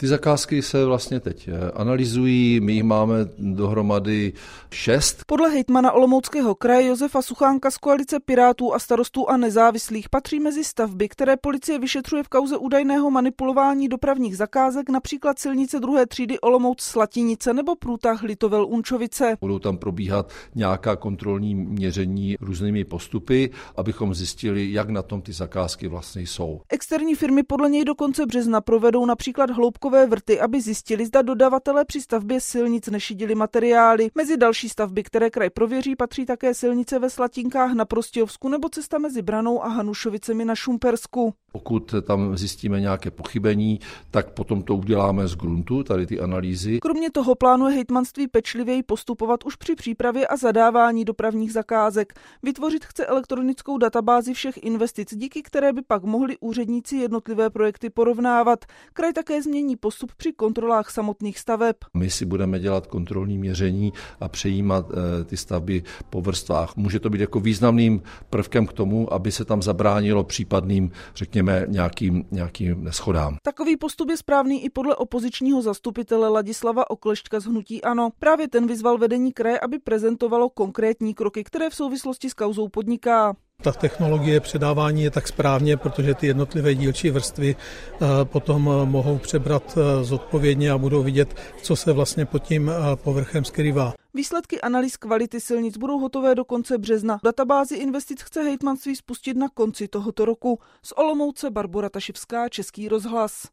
Ty zakázky se vlastně teď eh, analyzují, my jich máme dohromady šest. Podle hejtmana Olomouckého kraje Josefa Suchánka z koalice Pirátů a starostů a nezávislých patří mezi stavby, které policie vyšetřuje v kauze údajného manipulování dopravních zakázek, například silnice druhé třídy Olomouc Slatinice nebo průtah Litovel Unčovice. Budou tam probíhat nějaká kontrolní měření různými postupy, abychom zjistili, jak na tom ty zakázky vlastně jsou. Externí firmy podle něj do konce března provedou například hloubkové vrty, aby zjistili, zda dodavatelé při stavbě silnic nešidili materiály. Mezi další stavby, které kraj prověří, patří také silnice ve Slatinkách na Prostějovsku nebo cesta mezi Branou a Hanušovicemi na Šumpersku. Pokud tam zjistíme nějaké pochybení, tak potom to uděláme z gruntu, tady ty analýzy. Kromě toho plánuje hejtmanství pečlivěji postupovat už při přípravě a zadávání dopravních zakázek. Vytvořit chce elektronickou databázi všech investic, díky které by pak mohli úředníci jednotlivé projekty porovnávat. Kraj také změní postup při kontrolách samotných staveb. My si budeme dělat kontrolní měření a přejímat e, ty stavby po vrstvách. Může to být jako významným prvkem k tomu, aby se tam zabránilo případným, řekněme, nějakým, nějakým neschodám. Takový postup je správný i podle opozičního zastupitele Ladislava Oklešťka z Hnutí Ano. Právě ten vyzval vedení kraje, aby prezentovalo konkrétní kroky, které v souvislosti s kauzou podniká. Ta technologie předávání je tak správně, protože ty jednotlivé dílčí vrstvy eh, potom eh, mohou přebrat eh, zodpovědně a budou vidět, co se vlastně pod tím povrchem skrývá. Výsledky analýz kvality silnic budou hotové do konce března. Databázi investic chce hejtmanství spustit na konci tohoto roku. Z Olomouce Barbora Tašivská, Český rozhlas.